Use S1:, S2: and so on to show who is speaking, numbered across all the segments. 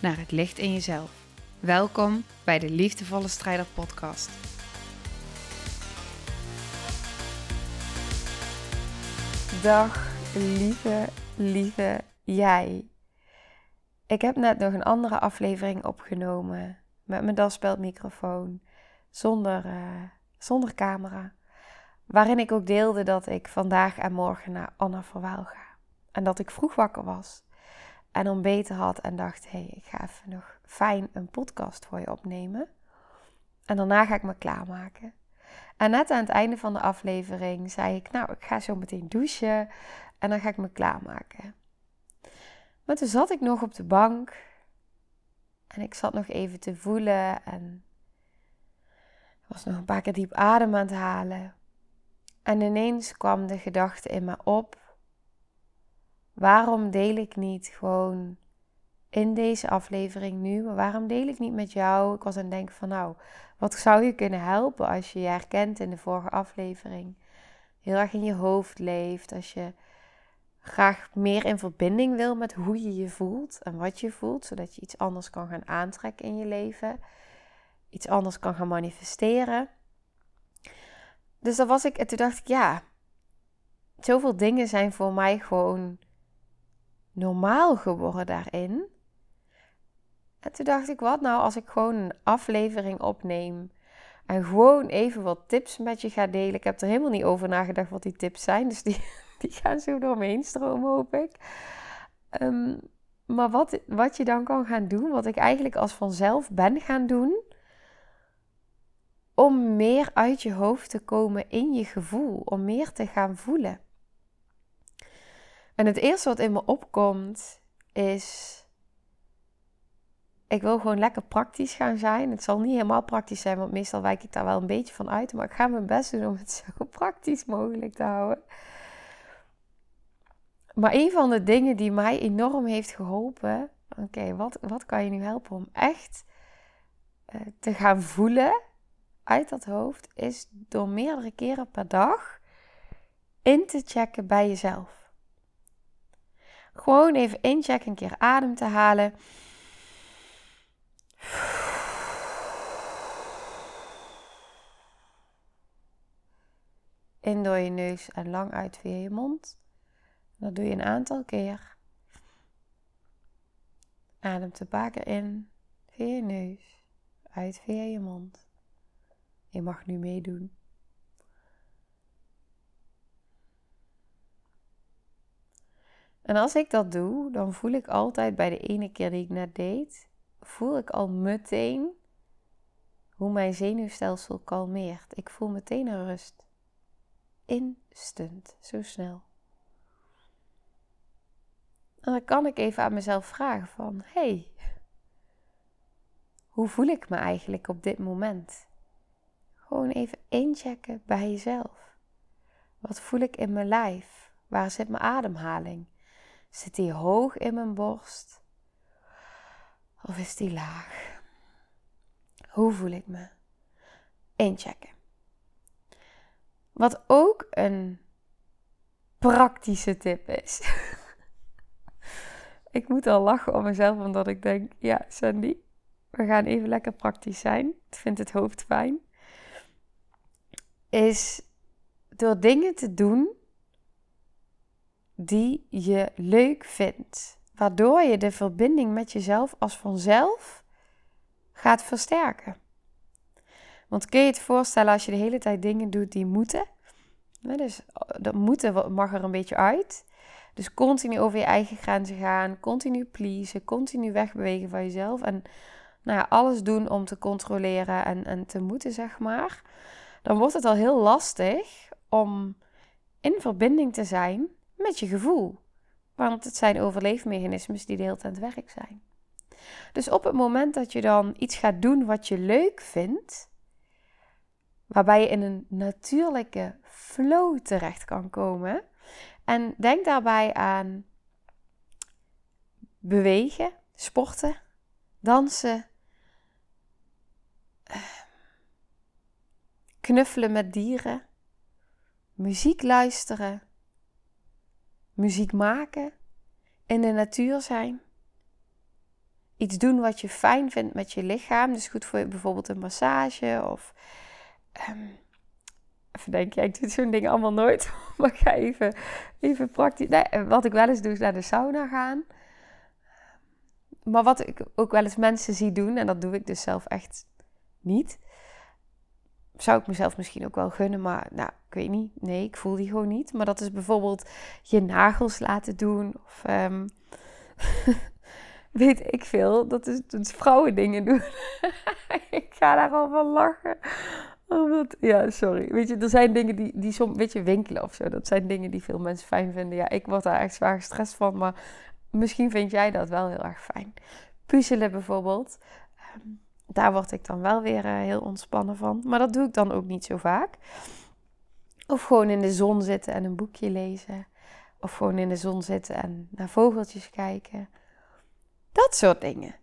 S1: naar het licht in jezelf. Welkom bij de Liefdevolle Strijder Podcast.
S2: Dag, lieve, lieve jij. Ik heb net nog een andere aflevering opgenomen met mijn daspeldmicrofoon, zonder, uh, zonder camera. Waarin ik ook deelde dat ik vandaag en morgen naar Anna Verwaal ga. En dat ik vroeg wakker was en ontbeten had en dacht: hé, hey, ik ga even nog fijn een podcast voor je opnemen. En daarna ga ik me klaarmaken. En net aan het einde van de aflevering zei ik: Nou, ik ga zo meteen douchen en dan ga ik me klaarmaken. Maar toen zat ik nog op de bank en ik zat nog even te voelen en was nog een paar keer diep adem aan het halen. En ineens kwam de gedachte in me op: waarom deel ik niet gewoon in deze aflevering nu, waarom deel ik niet met jou? Ik was aan het denken van nou, wat zou je kunnen helpen als je je herkent in de vorige aflevering? Heel erg in je hoofd leeft, als je graag meer in verbinding wil met hoe je je voelt en wat je voelt, zodat je iets anders kan gaan aantrekken in je leven, iets anders kan gaan manifesteren. Dus dan was ik, en toen dacht ik, ja, zoveel dingen zijn voor mij gewoon normaal geworden daarin. En toen dacht ik, wat nou als ik gewoon een aflevering opneem en gewoon even wat tips met je ga delen. Ik heb er helemaal niet over nagedacht wat die tips zijn, dus die, die gaan zo door me heen stromen, hoop ik. Ehm, maar wat, wat je dan kan gaan doen, wat ik eigenlijk als vanzelf ben gaan doen, om meer uit je hoofd te komen in je gevoel, om meer te gaan voelen. En het eerste wat in me opkomt is. Ik wil gewoon lekker praktisch gaan zijn. Het zal niet helemaal praktisch zijn, want meestal wijk ik daar wel een beetje van uit. Maar ik ga mijn best doen om het zo praktisch mogelijk te houden. Maar een van de dingen die mij enorm heeft geholpen. Oké, wat, wat kan je nu helpen om echt uh, te gaan voelen uit dat hoofd? Is door meerdere keren per dag in te checken bij jezelf. Gewoon even inchecken, een keer adem te halen. In door je neus en lang uit via je mond. Dat doe je een aantal keer. Adem te pakken in via je neus, uit via je mond. Je mag nu meedoen. En als ik dat doe, dan voel ik altijd bij de ene keer die ik net deed, voel ik al meteen hoe mijn zenuwstelsel kalmeert. Ik voel meteen een rust. Instant, zo snel. En dan kan ik even aan mezelf vragen van, hey, hoe voel ik me eigenlijk op dit moment? Gewoon even inchecken bij jezelf. Wat voel ik in mijn lijf? Waar zit mijn ademhaling? Zit die hoog in mijn borst? Of is die laag? Hoe voel ik me? Inchecken. Wat ook een praktische tip is. ik moet al lachen om mezelf, omdat ik denk: ja, Sandy, we gaan even lekker praktisch zijn. Ik vind het hoofd fijn. Is door dingen te doen die je leuk vindt. Waardoor je de verbinding met jezelf als vanzelf gaat versterken. Want kun je het voorstellen als je de hele tijd dingen doet die moeten? Dus dat moeten mag er een beetje uit. Dus continu over je eigen grenzen gaan, continu pleasen, continu wegbewegen van jezelf. En nou ja, alles doen om te controleren en, en te moeten, zeg maar. Dan wordt het al heel lastig om in verbinding te zijn met je gevoel. Want het zijn overleefmechanismes die de hele tijd aan het werk zijn. Dus op het moment dat je dan iets gaat doen wat je leuk vindt, waarbij je in een natuurlijke flow terecht kan komen. En denk daarbij aan bewegen, sporten, dansen, knuffelen met dieren, muziek luisteren, muziek maken, in de natuur zijn. Iets doen wat je fijn vindt met je lichaam. Dus goed voor bijvoorbeeld een massage of. Um, even ik doe zo'n ding allemaal nooit. Maar ga even, even praktisch. Nee, wat ik wel eens doe, is naar de sauna gaan. Maar wat ik ook wel eens mensen zie doen, en dat doe ik dus zelf echt niet. Zou ik mezelf misschien ook wel gunnen, maar nou, ik weet niet. Nee, ik voel die gewoon niet. Maar dat is bijvoorbeeld je nagels laten doen. Of um, weet ik veel. Dat is, dat vrouwen dingen doen. ik ga daar al van lachen. Omdat, ja, sorry. Weet je, er zijn dingen die, die soms, weet je, winkelen of zo. Dat zijn dingen die veel mensen fijn vinden. Ja, ik word daar echt zwaar gestrest van. Maar misschien vind jij dat wel heel erg fijn. Puzzelen bijvoorbeeld. Ehm, daar word ik dan wel weer eh, heel ontspannen van. Maar dat doe ik dan ook niet zo vaak. Of gewoon in de zon zitten en een boekje lezen. Of gewoon in de zon zitten en naar vogeltjes kijken. Dat soort dingen.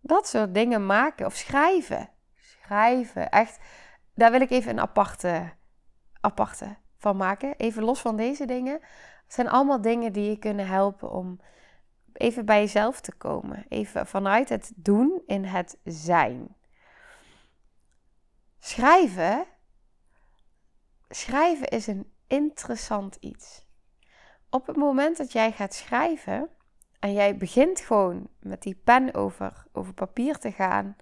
S2: Dat soort dingen maken. Of schrijven. Schrijven. Echt, daar wil ik even een aparte, aparte van maken. Even los van deze dingen. Het zijn allemaal dingen die je kunnen helpen om even bij jezelf te komen. Even vanuit het doen in het zijn. Schrijven. Schrijven is een interessant iets. Op het moment dat jij gaat schrijven en jij begint gewoon met die pen over, over papier te gaan,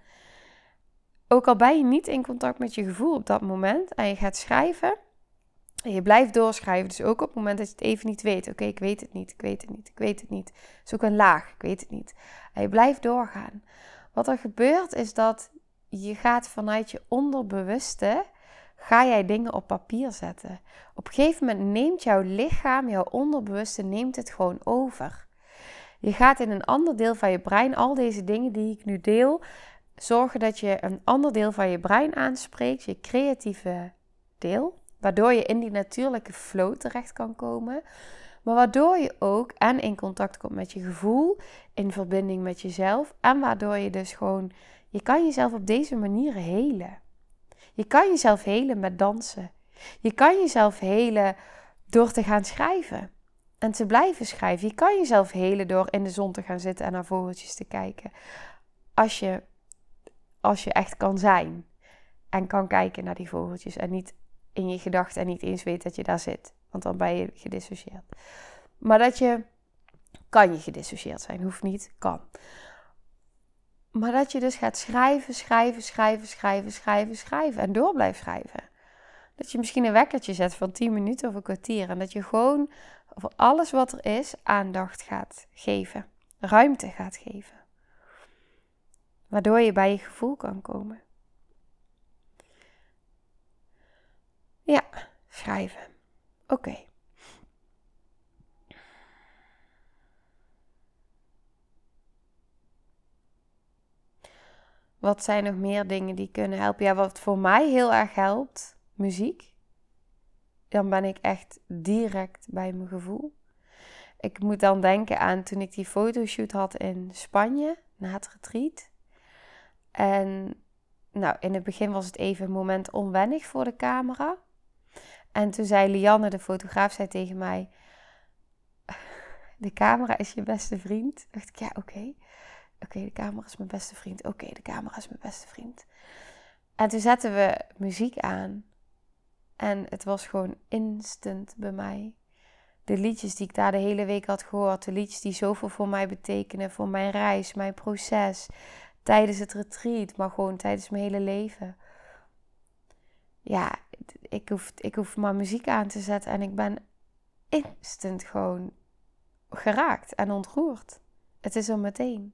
S2: ook al ben je niet in contact met je gevoel op dat moment en je gaat schrijven, en je blijft doorschrijven. Dus ook op het moment dat je het even niet weet. Oké, ik weet het niet, ik weet het niet, ik weet het niet. Zoek een laag, ik weet het niet. En je blijft doorgaan. Wat er gebeurt is dat je gaat vanuit je onderbewuste, ga jij dingen op papier zetten. Op een gegeven moment neemt jouw lichaam, jouw onderbewuste, neemt het gewoon over. Je gaat in een ander deel van je brein, al deze dingen die ik nu deel, zorgen dat je een ander deel van je brein aanspreekt, je creatieve deel waardoor je in die natuurlijke flow terecht kan komen. Maar waardoor je ook en in contact komt met je gevoel, in verbinding met jezelf. En waardoor je dus gewoon, je kan jezelf op deze manier helen. Je kan jezelf helen met dansen. Je kan jezelf helen door te gaan schrijven. En te blijven schrijven. Je kan jezelf helen door in de zon te gaan zitten en naar vogeltjes te kijken. Als je, als je echt kan zijn. En kan kijken naar die vogeltjes. En niet in je gedachten en niet eens weet dat je daar zit. Want dan ben je gedissocieerd. Maar dat je, kan je gedissocieerd zijn, hoeft niet, kan. Maar dat je dus gaat schrijven, schrijven, schrijven, schrijven, schrijven, schrijven en door blijft schrijven. Dat je misschien een wekkertje zet van 10 minuten of een kwartier. En dat je gewoon voor alles wat er is aandacht gaat geven. Ruimte gaat geven. Waardoor je bij je gevoel kan komen. Ja, schrijven. Oké. Wat zijn nog meer dingen die kunnen helpen? Ja, wat voor mij heel erg helpt, muziek. Dan ben ik echt direct bij mijn gevoel. Ik moet dan denken aan toen ik die fotoshoot had in Spanje, na het retreat. En nou, in het begin was het even een moment onwennig voor de camera. En toen zei Lianne, de fotograaf, zei tegen mij: De camera is je beste vriend. Dacht ik, ja, oké. Oké, de camera is mijn beste vriend. Oké, de camera is mijn beste vriend. En toen zetten we muziek aan. En het was gewoon instant bij mij. De liedjes die ik daar de hele week had gehoord. De liedjes die zoveel voor mij betekenen. Voor mijn reis, mijn proces. Tijdens het retreat, maar gewoon tijdens mijn hele leven. Ja, ik hoef, ik hoef maar muziek aan te zetten en ik ben instant gewoon geraakt en ontroerd. Het is er meteen.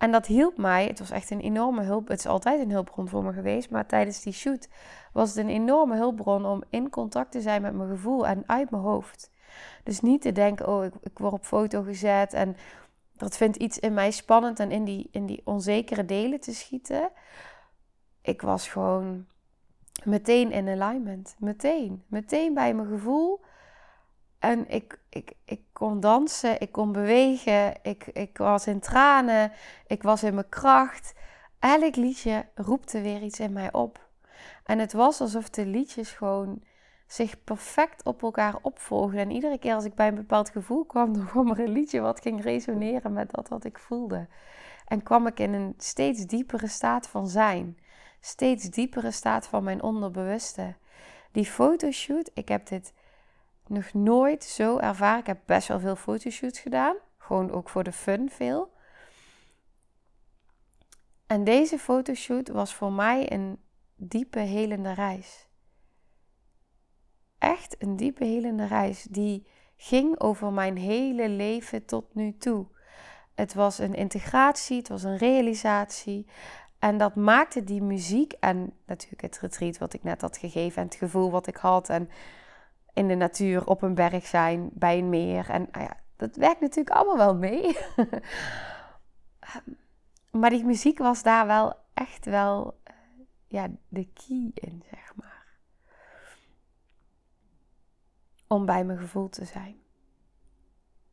S2: En dat hielp mij. Het was echt een enorme hulp. Het is altijd een hulpbron voor me geweest. Maar tijdens die shoot was het een enorme hulpbron om in contact te zijn met mijn gevoel en uit mijn hoofd. Dus niet te denken, oh, ik, ik word op foto gezet en dat vindt iets in mij spannend en in die, in die onzekere delen te schieten. Ik was gewoon meteen in alignment. Meteen. Meteen bij mijn gevoel. En ik, ik, ik kon dansen, ik kon bewegen, ik, ik was in tranen, ik was in mijn kracht. Elk liedje roepte weer iets in mij op. En het was alsof de liedjes gewoon zich perfect op elkaar opvolgden. En iedere keer als ik bij een bepaald gevoel kwam, dan kwam er een liedje wat ging resoneren met dat wat ik voelde. En kwam ik in een steeds diepere staat van zijn. Steeds diepere staat van mijn onderbewuste. Die fotoshoot, ik heb dit nog nooit zo ervaren. Ik heb best wel veel fotoshoots gedaan. Gewoon ook voor de fun veel. En deze fotoshoot was voor mij een diepe helende reis. Echt een diepe helende reis die ging over mijn hele leven tot nu toe. Het was een integratie, het was een realisatie. En dat maakte die muziek en natuurlijk het retreat wat ik net had gegeven en het gevoel wat ik had en in de natuur op een berg zijn bij een meer. En nou ja, dat werkt natuurlijk allemaal wel mee. maar die muziek was daar wel echt wel uh, ja, de key in, zeg maar. Om bij mijn gevoel te zijn.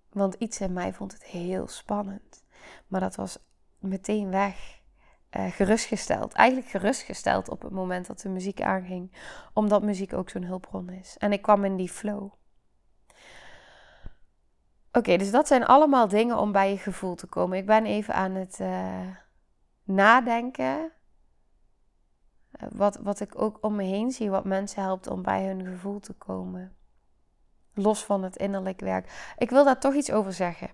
S2: Want iets in mij vond het heel spannend. Maar dat was meteen weg. Uh, gerustgesteld. Eigenlijk gerustgesteld op het moment dat de muziek aanging. Omdat muziek ook zo'n hulpbron is. En ik kwam in die flow. Oké, dus dat zijn allemaal dingen om bij je gevoel te komen. Ik ben even aan het uh, nadenken. Wat, wat ik ook om me heen zie, wat mensen helpt om bij hun gevoel te komen. Los van het innerlijk werk. Ik wil daar toch iets over zeggen.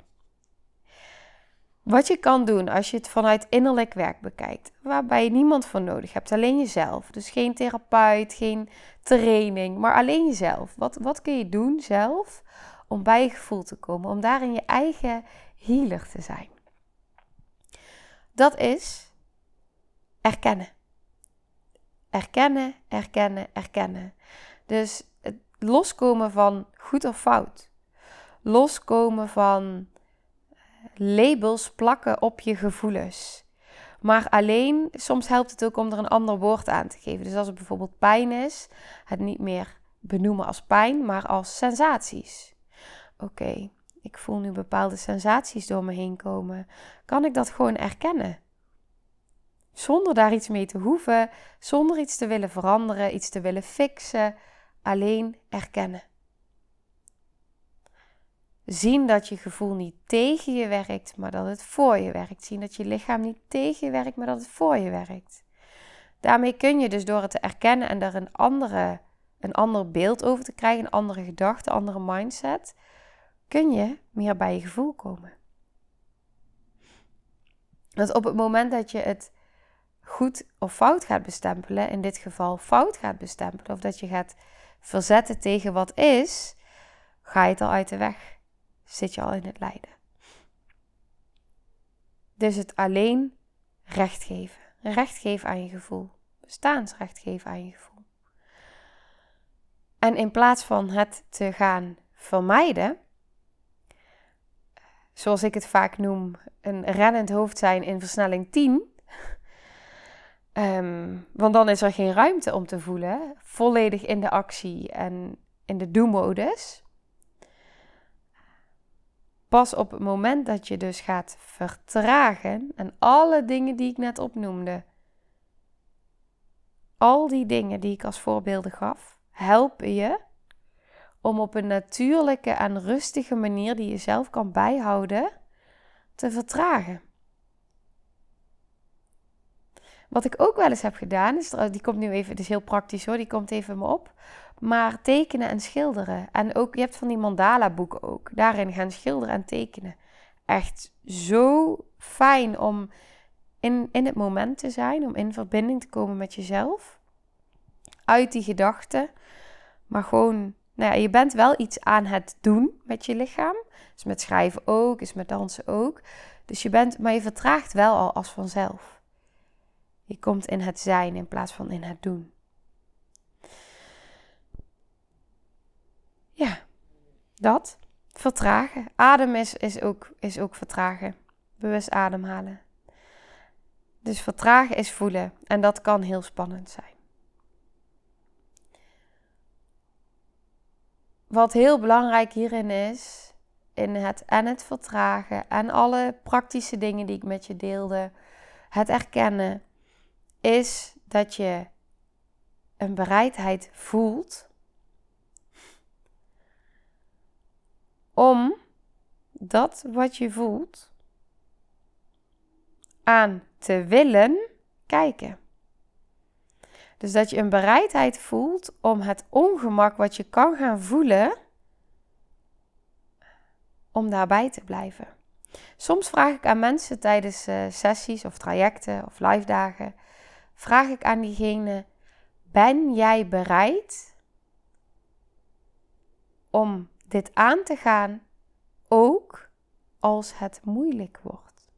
S2: Wat je kan doen als je het vanuit innerlijk werk bekijkt, waarbij je niemand voor nodig hebt, alleen jezelf. Dus geen therapeut, geen training, maar alleen jezelf. Wat, wat kun je doen zelf om bij je gevoel te komen, om daarin je eigen healer te zijn? Dat is erkennen. Erkennen, erkennen, erkennen. Dus het loskomen van goed of fout. Loskomen van labels plakken op je gevoelens. Maar alleen, soms helpt het ook om er een ander woord aan te geven. Dus als het bijvoorbeeld pijn is, het niet meer benoemen als pijn, maar als sensaties. Oké, ik voel nu bepaalde sensaties door me heen komen. Kan ik dat gewoon erkennen? Zonder daar iets mee te hoeven, zonder iets te willen veranderen, iets te willen fixen, alleen erkennen. Zien dat je gevoel niet tegen je werkt, maar dat het voor je werkt. Zien dat je lichaam niet tegen je werkt, maar dat het voor je werkt. Daarmee kun je dus door het te erkennen en daar een, andere, een ander beeld over te krijgen, een andere gedachte, een andere mindset, kun je meer bij je gevoel komen. Want op het moment dat je het goed of fout gaat bestempelen, in dit geval fout gaat bestempelen, of dat je gaat verzetten tegen wat is, ga je het al uit de weg zit je al in het lijden. Dus het alleen recht geven. Recht geven aan je gevoel. Bestaansrecht geven aan je gevoel. En in plaats van het te gaan vermijden, zoals ik het vaak noem, een rennend hoofd zijn in versnelling 10. Ehm, want dan is er geen ruimte om te voelen. Volledig in de actie en in de do-modus. Pas op het moment dat je dus gaat vertragen en alle dingen die ik net opnoemde, al die dingen die ik als voorbeelden gaf, helpen je om op een natuurlijke en rustige manier die je zelf kan bijhouden, te vertragen. Wat ik ook wel eens heb gedaan, is, die komt nu even, het is heel praktisch hoor, die komt even me op. Maar tekenen en schilderen. En ook, je hebt van die mandala boeken ook. Daarin gaan schilderen en tekenen. Echt zo fijn om in, in het moment te zijn, om in verbinding te komen met jezelf. Uit die gedachten. Maar gewoon, nou ja, je bent wel iets aan het doen met je lichaam. Dus met schrijven ook, is met dansen ook. Dus je bent, maar je vertraagt wel al als vanzelf. Je komt in het zijn in plaats van in het doen. Ja, dat. Vertragen. Adem is, is, ook, is ook vertragen. bewust ademhalen. Dus vertragen is voelen en dat kan heel spannend zijn. Wat heel belangrijk hierin is, in het en het vertragen en alle praktische dingen die ik met je deelde, het erkennen, is dat je een bereidheid voelt om dat wat je voelt aan te willen kijken. Dus dat je een bereidheid voelt om het ongemak wat je kan gaan voelen, om daarbij te blijven. Soms vraag ik aan mensen tijdens uh, sessies of trajecten of live dagen, vraag ik aan diegene, ben jij bereid om dit aan te gaan, ook als het moeilijk wordt?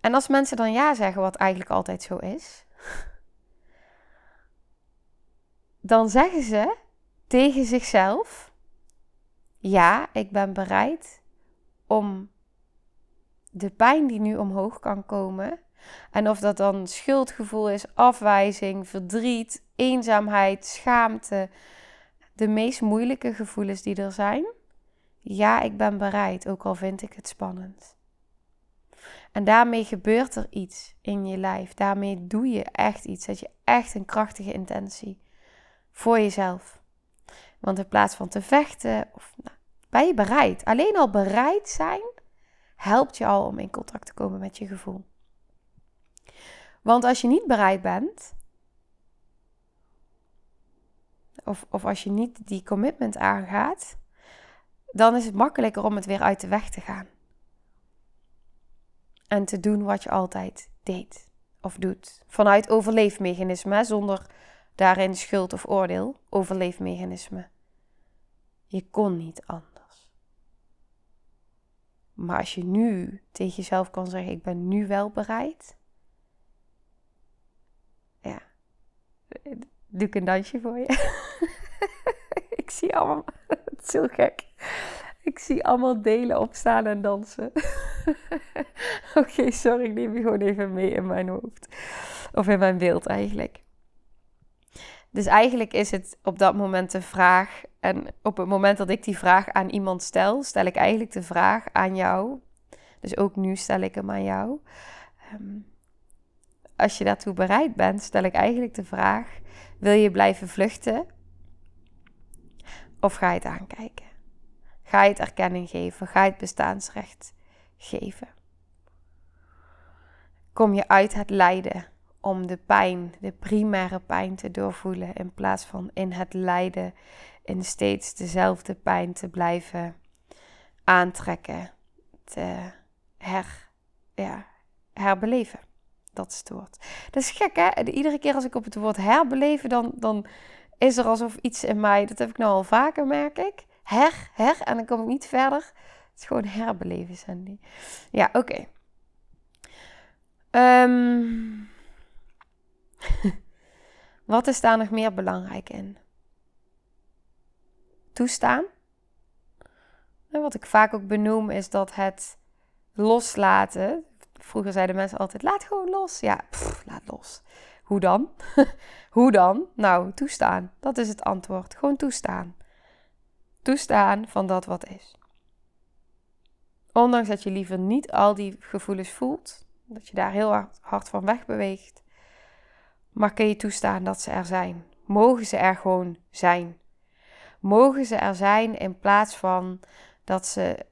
S2: En als mensen dan ja zeggen, wat eigenlijk altijd zo is, dan zeggen ze tegen zichzelf: Ja, ik ben bereid om de pijn die nu omhoog kan komen. En of dat dan schuldgevoel is, afwijzing, verdriet, eenzaamheid, schaamte, de meest moeilijke gevoelens die er zijn. Ja, ik ben bereid, ook al vind ik het spannend. En daarmee gebeurt er iets in je lijf. Daarmee doe je echt iets. Dat je echt een krachtige intentie voor jezelf. Want in plaats van te vechten, of, nou, ben je bereid. Alleen al bereid zijn helpt je al om in contact te komen met je gevoel. Want als je niet bereid bent, of, of als je niet die commitment aangaat, dan is het makkelijker om het weer uit de weg te gaan. En te doen wat je altijd deed of doet. Vanuit overleefmechanisme, zonder daarin schuld of oordeel, overleefmechanisme. Je kon niet anders. Maar als je nu tegen jezelf kan zeggen: Ik ben nu wel bereid. Ja, doe ik een dansje voor je. ik zie allemaal, het is heel gek. Ik zie allemaal delen opstaan en dansen. Oké, sorry, ik neem je gewoon even mee in mijn hoofd. Of in mijn beeld eigenlijk. Dus eigenlijk is het op dat moment de vraag. En op het moment dat ik die vraag aan iemand stel, stel ik eigenlijk de vraag aan jou. Dus ook nu stel ik hem aan jou. Ehm, als je daartoe bereid bent, stel ik eigenlijk de vraag: wil je blijven vluchten? Of ga je het aankijken? Ga je het erkenning geven? Ga je het bestaansrecht geven? Kom je uit het lijden om de pijn, de primaire pijn te doorvoelen, in plaats van in het lijden, in steeds dezelfde pijn te blijven aantrekken, te her, ja, herbeleven. Dat is het woord. Dat is gek, hè? Iedere keer als ik op het woord herbeleven, dan, dan is er alsof iets in mij, dat heb ik nou al vaker, merk ik. Her, her, en dan kom ik niet verder. Het is gewoon herbeleven, Sandy. Ja, oké. Ehm, wat is daar nog meer belangrijk in? Toestaan. En wat ik vaak ook benoem is dat het loslaten. Vroeger zeiden mensen altijd: laat gewoon los. Ja, laat los. Hoe dan? Hoe dan? Nou, toestaan. Dat is het antwoord. Gewoon toestaan. Toestaan van dat wat is. Ondanks dat je liever niet al die gevoelens voelt, dat je daar heel hard, van weg beweegt, maar kun je toestaan dat ze er zijn? Mogen ze er gewoon zijn? Mogen ze er zijn in plaats van dat ze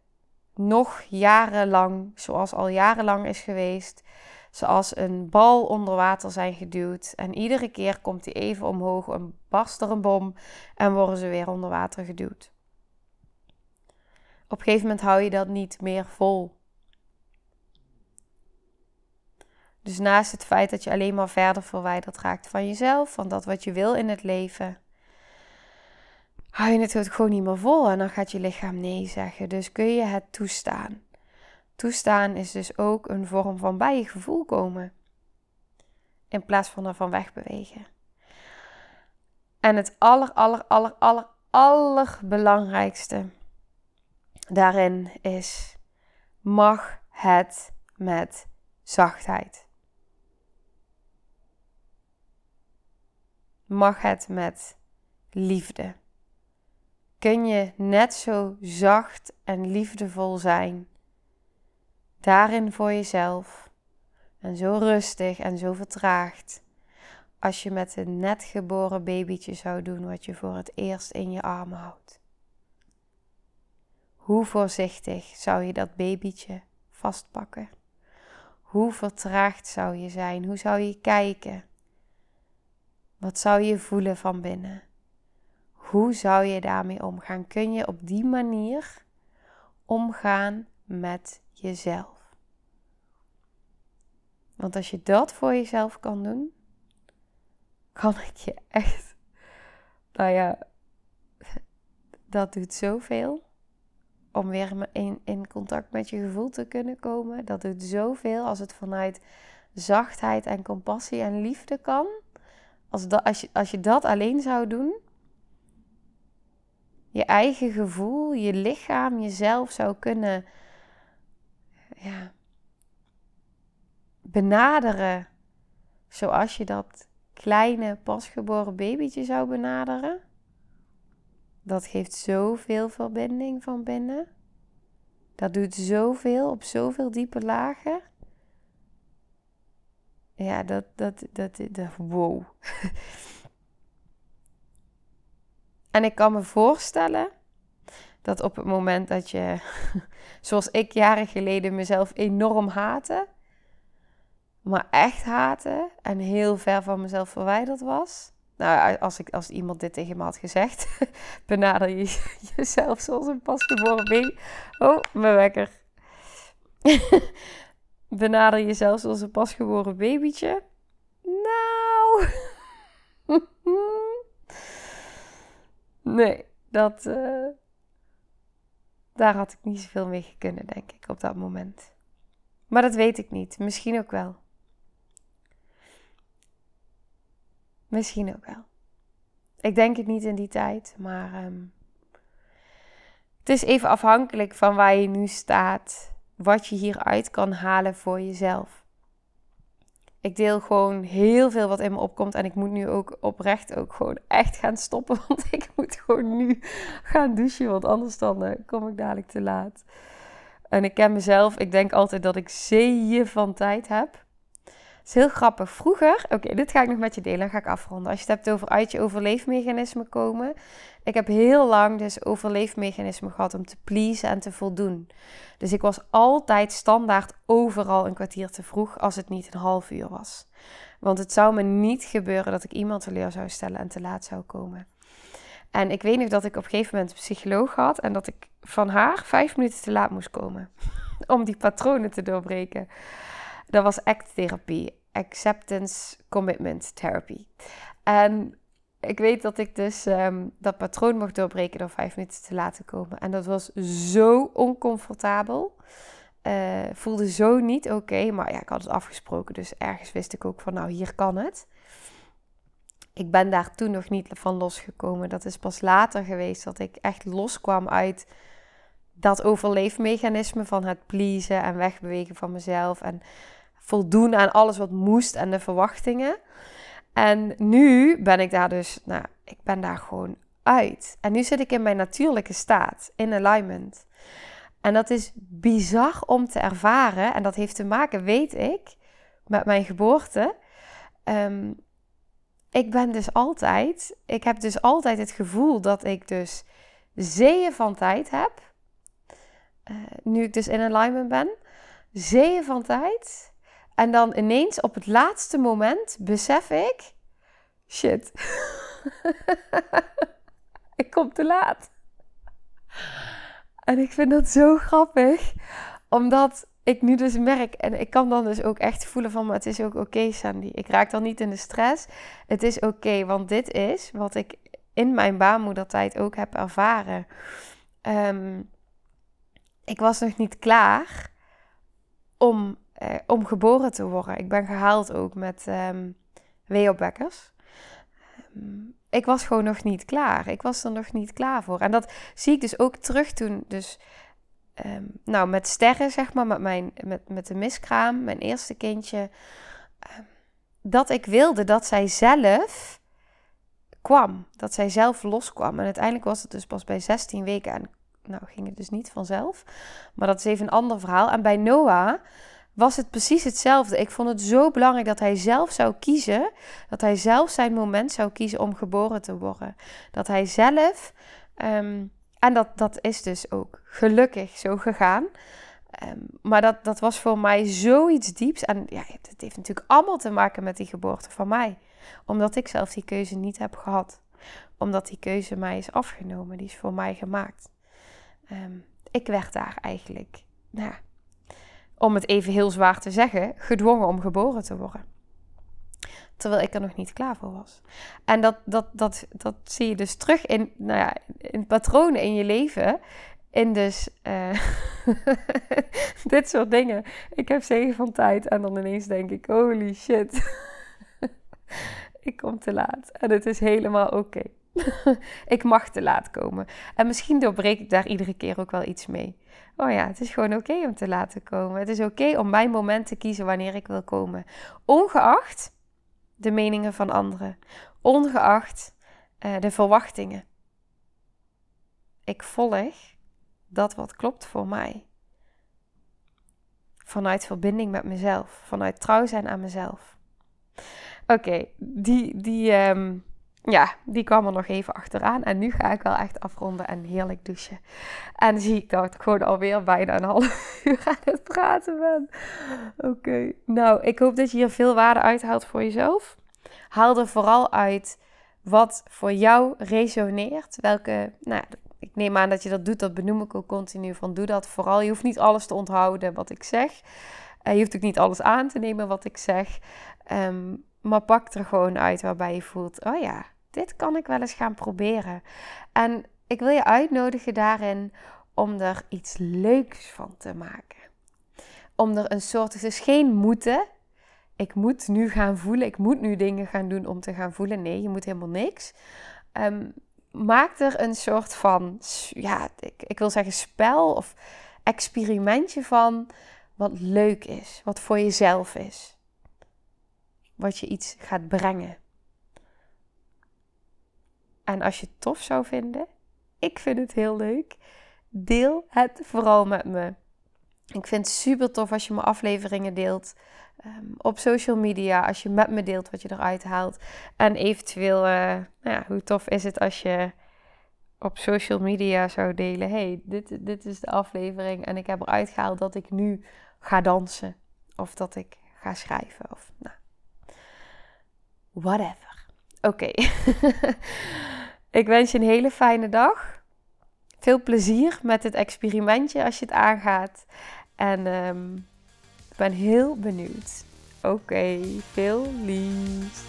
S2: nog jarenlang, zoals al jarenlang is geweest, zoals een bal onder water zijn geduwd. En iedere keer komt die even omhoog en barst er een bom en worden ze weer onder water geduwd. Op een gegeven moment hou je dat niet meer vol. Dus naast het feit dat je alleen maar verder verwijderd raakt van jezelf, van dat wat je wil in het leven, hou je het gewoon niet meer vol en dan gaat je lichaam nee zeggen. Dus kun je het toestaan. Toestaan is dus ook een vorm van bij je gevoel komen, in plaats van ervan wegbewegen. En het aller, aller, aller, aller, allerbelangrijkste daarin is mag het met zachtheid. Mag het met liefde. Kun je net zo zacht en liefdevol zijn daarin voor jezelf en zo rustig en zo vertraagd als je met een net geboren babytje zou doen wat je voor het eerst in je armen houdt. Hoe voorzichtig zou je dat babytje vastpakken? Hoe vertraagd zou je zijn? Hoe zou je kijken? Wat zou je voelen van binnen? Hoe zou je daarmee omgaan? Kun je op die manier omgaan met jezelf? Want als je dat voor jezelf kan doen, kan ik je echt. Nou ja, dat doet zoveel. Om weer in, in contact met je gevoel te kunnen komen. Dat doet zoveel als het vanuit zachtheid en compassie en liefde kan. Als, als, je, als je dat alleen zou doen, je eigen gevoel, je lichaam, jezelf zou kunnen ja, benaderen zoals je dat kleine pasgeboren babytje zou benaderen. Dat geeft zoveel verbinding van binnen. Dat doet zoveel op zoveel diepe lagen. Ja, dat, dat, dat, dat, wow. en ik kan me voorstellen dat op het moment dat je, zoals ik jaren geleden mezelf enorm haatte, maar echt haatte en heel ver van mezelf verwijderd was. Nou, als, ik, als iemand dit tegen me had gezegd, benader je jezelf zoals een pasgeboren baby. Oh, mijn wekker. benader jezelf zoals een pasgeboren babytje. Nou. Nee, dat. Uh, daar had ik niet zoveel mee kunnen, denk ik, op dat moment. Maar dat weet ik niet. Misschien ook wel. Misschien ook wel. Ik denk het niet in die tijd, maar um, het is even afhankelijk van waar je nu staat, wat je hieruit kan halen voor jezelf. Ik deel gewoon heel veel wat in me opkomt en ik moet nu ook oprecht ook gewoon echt gaan stoppen, want ik moet gewoon nu gaan douchen, want anders dan uh, kom ik dadelijk te laat. En ik ken mezelf, ik denk altijd dat ik zeeën van tijd heb is heel grappig. Vroeger, oké, dit ga ik nog met je delen, dan ga ik afronden. Als je het hebt over uit je overleefmechanisme komen. Ik heb heel lang dus overleefmechanisme gehad om te pleasen en te voldoen. Dus ik was altijd standaard overal een kwartier te vroeg als het niet een half uur was. Want het zou me niet gebeuren dat ik iemand teleur zou stellen en te laat zou komen. En ik weet nog dat ik op een gegeven moment een psycholoog had en dat ik van haar vijf minuten te laat moest komen. Om die patronen te doorbreken. Dat was ACT-therapie, Acceptance Commitment Therapy. En ik weet dat ik dus um, dat patroon mocht doorbreken door vijf minuten te laten komen. En dat was zo oncomfortabel. Uh, voelde zo niet oké, maar ja, ik had het afgesproken. Dus ergens wist ik ook van, nou, hier kan het. Ik ben daar toen nog niet van losgekomen. Dat is pas later geweest dat ik echt loskwam uit dat overleefmechanisme van het pleasen en wegbewegen van mezelf. En voldoen aan alles wat moest en de verwachtingen. En nu ben ik daar dus, nou, ik ben daar gewoon uit. En nu zit ik in mijn natuurlijke staat, in alignment. En dat is bizar om te ervaren. En dat heeft te maken, weet ik, met mijn geboorte. Ehm, ik ben dus altijd, ik heb dus altijd het gevoel dat ik dus zeeën van tijd heb. Uh, nu ik dus in alignment ben. Zeeën van tijd en dan ineens op het laatste moment besef ik: shit, ik kom te laat. En ik vind dat zo grappig, omdat ik nu dus merk, en ik kan dan dus ook echt voelen van, maar het is ook oké, Sandy. Ik raak dan niet in de stress. Het is oké, want dit is wat ik in mijn baarmoedertijd ook heb ervaren. Ehm, ik was nog niet klaar om eh, om geboren te worden. Ik ben gehaald ook met um, ik was gewoon nog niet klaar. Ik was er nog niet klaar voor. En dat zie ik dus ook terug toen. Dus ehm, nou, met sterren, zeg maar, met, mijn, met, met de miskraam, mijn eerste kindje, dat ik wilde dat zij zelf kwam. Dat zij zelf loskwam. En uiteindelijk was het dus pas bij 16 weken en nou ging het dus niet vanzelf. Maar dat is even een ander verhaal. En bij Noah was het precies hetzelfde. Ik vond het zo belangrijk dat hij zelf zou kiezen. Dat hij zelf zijn moment zou kiezen om geboren te worden. Dat hij zelf. Ehm, en dat, dat is dus ook gelukkig zo gegaan. Ehm, maar dat, dat was voor mij zoiets dieps. En ja, het heeft natuurlijk allemaal te maken met die geboorte van mij. Omdat ik zelf die keuze niet heb gehad. Omdat die keuze mij is afgenomen. Die is voor mij gemaakt. Um, ik werd daar eigenlijk, nou, om het even heel zwaar te zeggen, gedwongen om geboren te worden. Terwijl ik er nog niet klaar voor was. En dat, dat, dat, dat zie je dus terug in, nou ja, in patronen in je leven. In dus uh, dit soort dingen. Ik heb zeven van tijd en dan ineens denk ik: holy shit. ik kom te laat. En het is helemaal oké. ik mag te laat komen. En misschien doorbreek ik daar iedere keer ook wel iets mee. Oh ja, het is gewoon oké om te laten komen. Het is oké om mijn moment te kiezen wanneer ik wil komen. Ongeacht de meningen van anderen. Ongeacht uh, de verwachtingen. Ik volg dat wat klopt voor mij. Vanuit verbinding met mezelf. Vanuit trouw zijn aan mezelf. Oké, die, die, um, ja, die kwam er nog even achteraan. En nu ga ik wel echt afronden en heerlijk douchen. En zie ik dat ik gewoon alweer bijna een half uur aan het praten ben. Oké, nou, ik hoop dat je hier veel waarde uithaalt voor jezelf. Haal er vooral uit wat voor jou resoneert. Welke, nou, ik neem aan dat je dat doet, dat benoem ik ook continu. Van doe dat vooral. Je hoeft niet alles te onthouden wat ik zeg. Uh, je hoeft ook niet alles aan te nemen wat ik zeg. Um, maar pak er gewoon uit waarbij je voelt: oh ja, dit kan ik wel eens gaan proberen. En ik wil je uitnodigen daarin om er iets leuks van te maken. Om er een soort, het is geen moeten. Ik moet nu gaan voelen, ik moet nu dingen gaan doen om te gaan voelen. Nee, je moet helemaal niks. Um, maak er een soort van, ja, ik, ik wil zeggen spel of experimentje van wat leuk is, wat voor jezelf is. Wat je iets gaat brengen. En als je het tof zou vinden, ik vind het heel leuk, deel het vooral met me. Ik vind het super tof als je mijn afleveringen deelt um, op social media, als je met me deelt wat je eruit haalt. En eventueel, uh, nou ja, hoe tof is het als je op social media zou delen: hey, dit, dit is de aflevering en ik heb eruit gehaald dat ik nu ga dansen. Of dat ik ga schrijven. Of nou, whatever. Oké. Ik wens je een hele fijne dag. Veel plezier met het experimentje als je het aangaat. En um, ik ben heel benieuwd. Oké, veel liefs.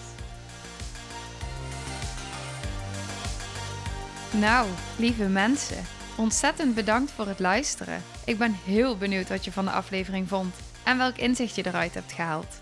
S1: Nou, lieve mensen, ontzettend bedankt voor het luisteren. Ik ben heel benieuwd wat je van de aflevering vond en welk inzicht je eruit hebt gehaald.